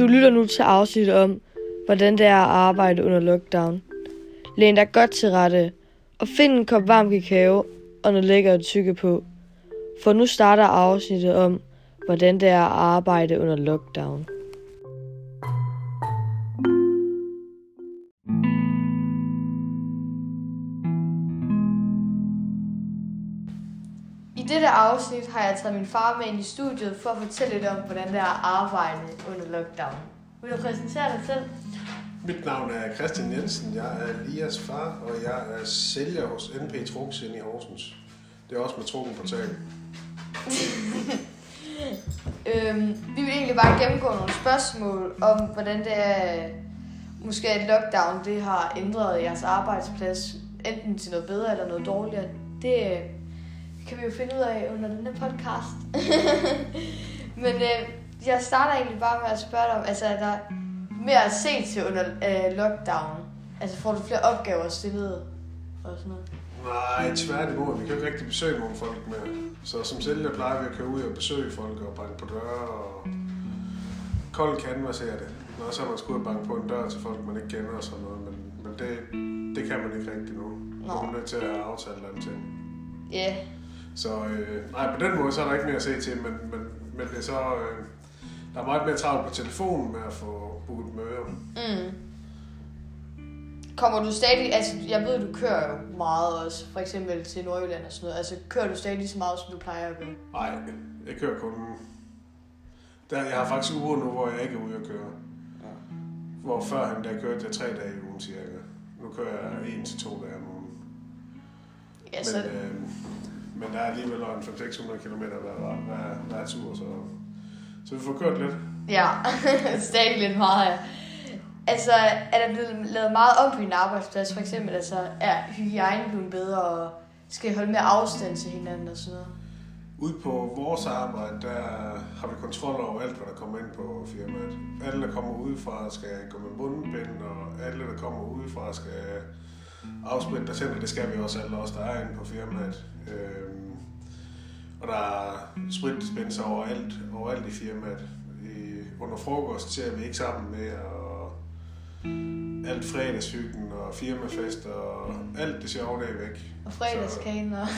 Du lytter nu til afsnit om, hvordan det er at arbejde under lockdown. Læn dig godt til rette, og find en kop varm kakao og noget lækkert at tykke på. For nu starter afsnittet om, hvordan det er at arbejde under lockdown. Afsnit har jeg taget min far med ind i studiet for at fortælle lidt om, hvordan det er at arbejde under lockdown. Vil du præsentere dig selv? Mit navn er Christian Jensen. Jeg er Lias far, og jeg er sælger hos NP Trucks i Horsens. Det er også med trukken på tag. øhm, vi vil egentlig bare gennemgå nogle spørgsmål om, hvordan det er, måske at lockdown det har ændret jeres arbejdsplads, enten til noget bedre eller noget dårligere. Det kan vi jo finde ud af under denne podcast. Men øh, jeg starter egentlig bare med at spørge dig om, altså er der mere at se til under øh, lockdown? Altså får du flere opgaver stillet og sådan noget? Nej, tværtimod. Vi kan jo ikke rigtig besøge nogle folk mere. Så som sælger plejer vi at køre ud og besøge folk og banke på døre og kold canvas er det. Når så er man skulle banke på en dør til folk, man ikke kender og sådan noget. Men, men det, det kan man ikke rigtig nu. Nå. Man er nødt til at aftale andre ting. Ja, yeah. Så øh, nej, på den måde så er der ikke mere at se til, men, men, men det er så... Øh, der er meget mere travlt på telefonen med at få booket møder. Mm. Kommer du stadig, altså jeg ved, du kører jo meget også, for eksempel til Nordjylland og sådan noget. Altså kører du stadig lige så meget, som du plejer at gøre? Nej, jeg kører kun... Der, jeg har faktisk uger nu, hvor jeg ikke er ude at køre. Ja. Hvor førhen, der kørte jeg tre dage i ugen cirka. Nu kører jeg en til to dage om ugen. Ja, så, Men, øh, men der er alligevel en 500-600 km hver, hver, hver tur, så, så vi får kørt lidt. ja, stadig lidt meget, ja. Altså, er der blevet lavet meget om på din arbejdsplads, for eksempel? Altså, er hygiejnen blevet bedre, og skal I holde mere afstand til hinanden og sådan noget? Ude på vores arbejde, der har vi kontrol over alt, hvad der kommer ind på firmaet. Alle, der kommer udefra, skal gå med mundbind, og alle, der kommer udefra, skal afspritte deres hænder. Det skal vi også alle os, der er inde på firmaet. Øhm, og der er spritdispenser overalt, overalt i firmaet. I, under frokost ser vi ikke sammen med, og alt fredagshyggen og firmafest og alt det sjove, det er væk. Og fredagskagen og...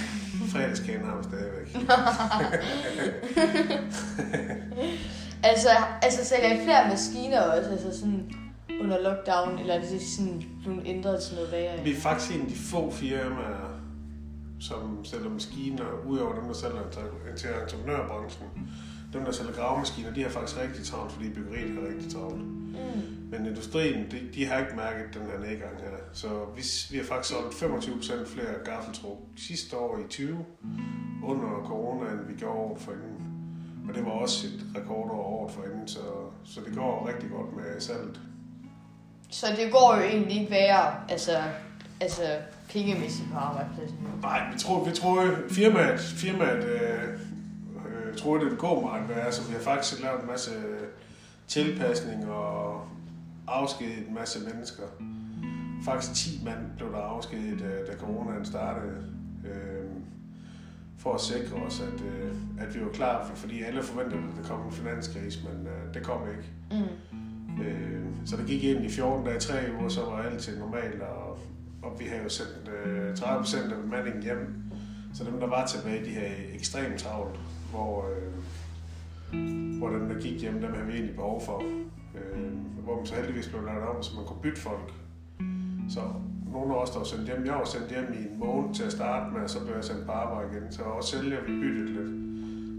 Fredagskagen har vi stadigvæk. altså, altså sælger I flere maskiner også, altså sådan under lockdown, eller er det sådan blevet ændret til noget værre? Vi er faktisk en af de få firmaer, som sælger maskiner, udover dem, der sælger til- entreprenørbranchen. Dem, der sælger gravemaskiner, de har faktisk rigtig travlt, fordi byggeriet har rigtig travlt. Mm. Men industrien, de, de har ikke mærket den her nedgang her. Så vi, vi har faktisk solgt 25% flere gaffeltruk sidste år i 20, under corona, end vi gjorde året for inden. Og det var også et rekordår året for inden, så, så det går rigtig godt med salget. Så det går jo egentlig ikke værre, altså, altså pengemæssigt på arbejdspladsen. Nej, vi tror, vi tror firmaet, firmaet øh, øh, tror, det vil gå meget værre, så vi har faktisk lavet en masse tilpasning og afskediget en masse mennesker. Faktisk 10 mand blev der afskediget, da, da coronaen startede, øh, for at sikre os, at, øh, at vi var klar, for, fordi alle forventede, at der kom en finanskrise, men øh, det kom ikke. Mm. Så der gik ind i 14 dage, 3 uger, så var alt til normalt, og, og vi havde jo sendt øh, 30 procent af bemandingen hjem. Så dem, der var tilbage, de havde ekstremt travlt, hvor, øh, hvor dem, der gik hjem, dem havde vi egentlig behov for. Øh, hvor man så heldigvis blev lavet om, så man kunne bytte folk. Så nogle af os, der var sendt hjem, jeg var sendt hjem i en måned til at starte med, og så blev jeg sendt på arbejde igen. Så også sælger vi byttet lidt.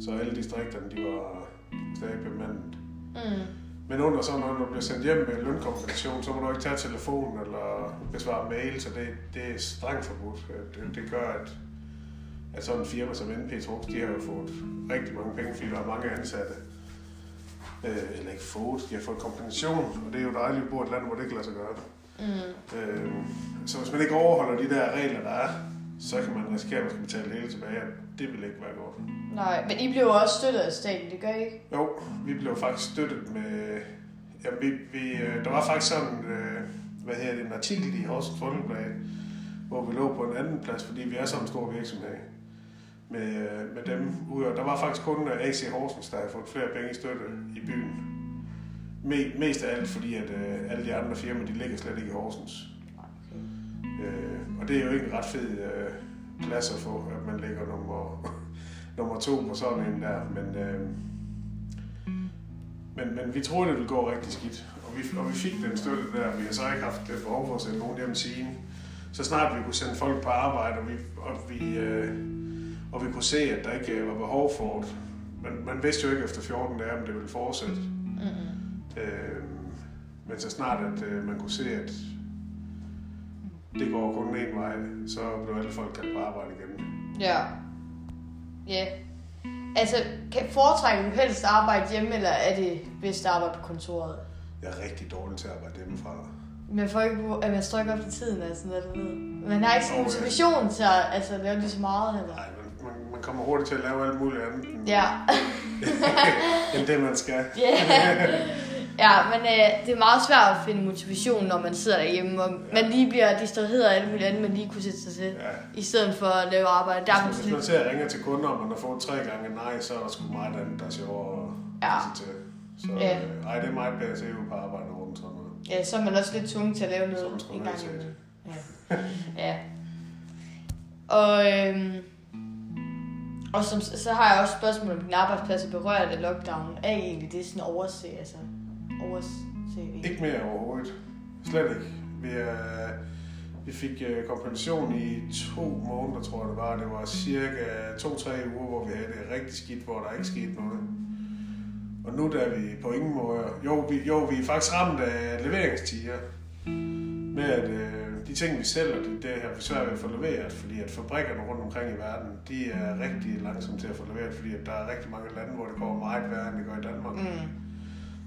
Så alle distrikterne, de var stadig bemandet. Mm. Men under sådan noget, når du bliver sendt hjem med lønkompensation, så må du ikke tage telefonen eller besvare mail, så det, det er strengt forbudt. Det, det gør, at, at sådan en firma som NP Trucks, de har jo fået rigtig mange penge, fordi der er mange ansatte. Øh, eller ikke fået, de har fået kompensation, og det er jo dejligt at bo i et land, hvor det ikke lader sig gøre. Mm. Øh, så hvis man ikke overholder de der regler, der er, så kan man risikere, at man skal betale det hele tilbage, det vil ikke være godt. Nej, men I blev også støttet af staten, det gør I ikke? Jo, vi blev faktisk støttet med... Ja, vi, vi, øh, der var faktisk sådan, øh, hvad hedder det, en artikel i Horsens Folkeblad, hvor vi lå på en anden plads, fordi vi er sådan en stor virksomhed med, øh, med dem. Og der var faktisk kun AC Horsens, der havde fået flere penge i støtte i byen. Me- mest af alt fordi, at alle de andre firmaer, de ligger slet ikke i Horsens. Øh, og det er jo ikke en ret fed øh, plads at få, at man ligger nummer, nummer to på sådan en der. Men, øh, men, men vi troede, det ville gå rigtig skidt. Og vi, og vi fik den støtte der. Vi har så ikke haft det behov for at sætte nogen hjem siden. Så snart vi kunne sende folk på arbejde, og vi, og vi, øh, og vi kunne se, at der ikke øh, var behov for det. Men man vidste jo ikke efter 14 dage, om det ville fortsætte. Mm-hmm. Øh, men så snart, at øh, man kunne se, at det går kun en vej, så blev alle folk kaldt på arbejde igen. Ja. Ja. Altså, kan foretrækker du helst arbejde hjemme, eller er det bedst at arbejde på kontoret? Jeg er rigtig dårlig til at arbejde hjemmefra. Man får ikke, at man står ikke op til tiden, altså noget, du ved. Man har ikke sådan motivation til at altså, lave lige så meget, eller? Nej, man, man, man kommer hurtigt til at lave alt muligt andet, end, Ja. end det, man skal. Ja. ja, men øh, det er meget svært at finde motivation, når man sidder derhjemme, og man lige bliver distraheret af alt muligt andet, man lige kunne sætte sig til, Ja. i stedet for at lave arbejde. Der er man Hvis man ringer til kunder, og man har fået tre gange nej, så er der sgu meget andet, der er sjovere at Ja. sige til. Så Ja. øh, ej, det er meget bedre at se ud på arbejde rundt sådan noget. ja, så er man også lidt tvunget til at lave er noget en gang imellem. Ja. ja. Og, øhm, og som, så har jeg også spørgsmål om din arbejdsplads er berørt af lockdown. Er I egentlig det sådan overse, altså overse vi? Ikke mere overhovedet. Slet ikke. Vi, er, vi fik øh, kompensation i to måneder, tror jeg det var. Det var cirka to-tre uger, hvor vi havde det rigtig skidt, hvor der ikke skete noget. Og nu der er vi på ingen måde... Jo, vi, jo, vi er faktisk ramt af leveringstider. Med at øh, de ting, vi sælger, det, det har vi svært ved at få leveret, fordi at fabrikkerne rundt omkring i verden, de er rigtig langsomme til at få leveret, fordi at der er rigtig mange lande, hvor det går meget værre, end det gør i Danmark. Mm.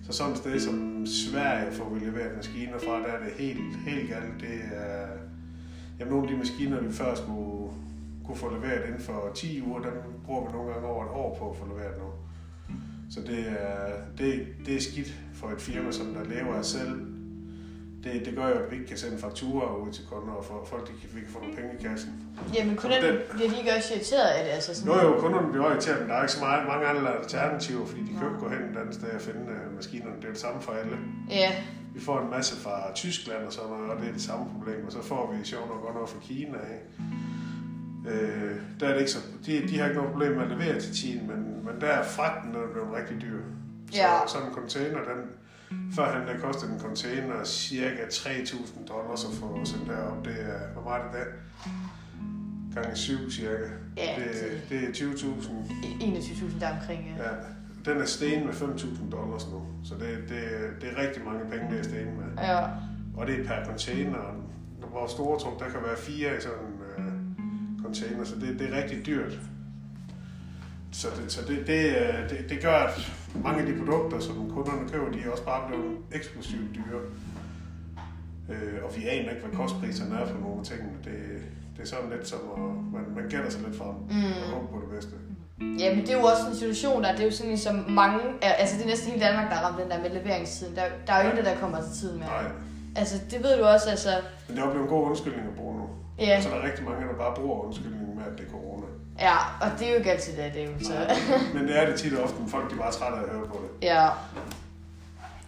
Så sådan et sted som Sverige får vi leveret maskiner fra, der er det helt, helt galt. Det er, jamen, nogle af de maskiner, vi før skulle kunne få leveret inden for 10 uger, dem bruger vi nogle gange over et år på at få leveret nu. Så det er, det, det er skidt for et firma, som der lever af selv. Det, det gør jo, at vi ikke kan sende fakturer ud til kunder, og for folk de kan, vi kan få nogle penge i kassen. Jamen, kunderne Den- bliver de ikke også irriteret af det? Altså sådan, Jo jo, kunderne bliver irriteret, men der er ikke så meget, mange andre alternativer, fordi de kan jo gå hen et andet sted og finde uh, maskinerne. Det er det samme for alle. Ja, Vi får en masse fra Tyskland og sådan noget, og det er det samme problem. Og så får vi sjovt nok også noget fra Kina af. Øh, der er det ikke så, de, de har ikke noget problem med at levere til tiden, men, men der er fragten den er blevet rigtig dyr. Så Ja. sådan en container, den, førhen der kostede en container cirka 3.000 dollars at få sendt derop. Det er, hvor meget det? Gange 7 cirka. Ja, det, det- er 20.000. 21.000 der omkring, ja. Ja, den er sten med 5.000 dollars nu. Så det, det, det er rigtig mange penge, det er sten med. Ja, Og det er per container. Vores store tog, der kan være fire i sådan en øh, container, så det, det er rigtig dyrt. Så, det, så det, det, øh, det, det gør, at mange af de produkter, som kunderne køber, de er også bare blevet eksplosivt dyre. Øh, og vi aner ikke, hvad kostpriserne er for nogle af tingene. Det, det er sådan lidt som, at man, man gætter sig lidt frem Mm. og håber på det bedste. Ja, men det er jo også en situation, der det er jo sådan ligesom mange, altså det er næsten hele Danmark, der har ramt den der med leveringstiden. Der, der er jo ikke der kommer til tiden med. Nej, Altså, det ved du også, altså, men det er jo blevet en god undskyldning at bruge nu. ja, Så der er rigtig mange, der bare bruger undskyldningen med, at det er corona. ja, og det er jo ikke altid det, det er jo så. Men det er det tit og ofte, men folk de er bare trætte af at høre på det. Ja.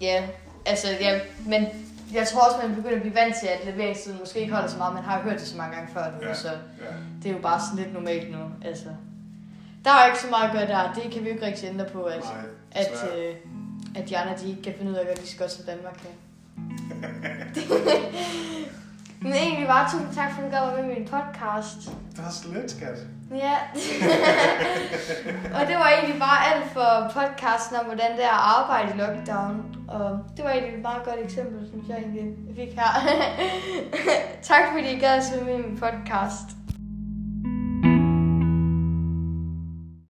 Ja, altså, ja, men jeg tror også, man begynder at blive vant til, at leveringstiden måske ikke holder så meget. Man har jo hørt det så mange gange før nu, Ja. så Ja. det er jo bare sådan lidt normalt nu. Altså, der er jo ikke så meget at gøre der. Det kan vi jo ikke rigtig ændre på, at, Nej, at, øh, at de andre de ikke kan finde ud af, hvad de skal gøre, som Danmark kan. Men egentlig bare tusind tak, for at du gad med min podcast. Det er slet, skat. Ja. og det var egentlig bare alt for podcasten om, hvordan det er at arbejde i lockdown. Og det var egentlig et meget godt eksempel, synes jeg egentlig, fik her. tak fordi I gad at med min podcast.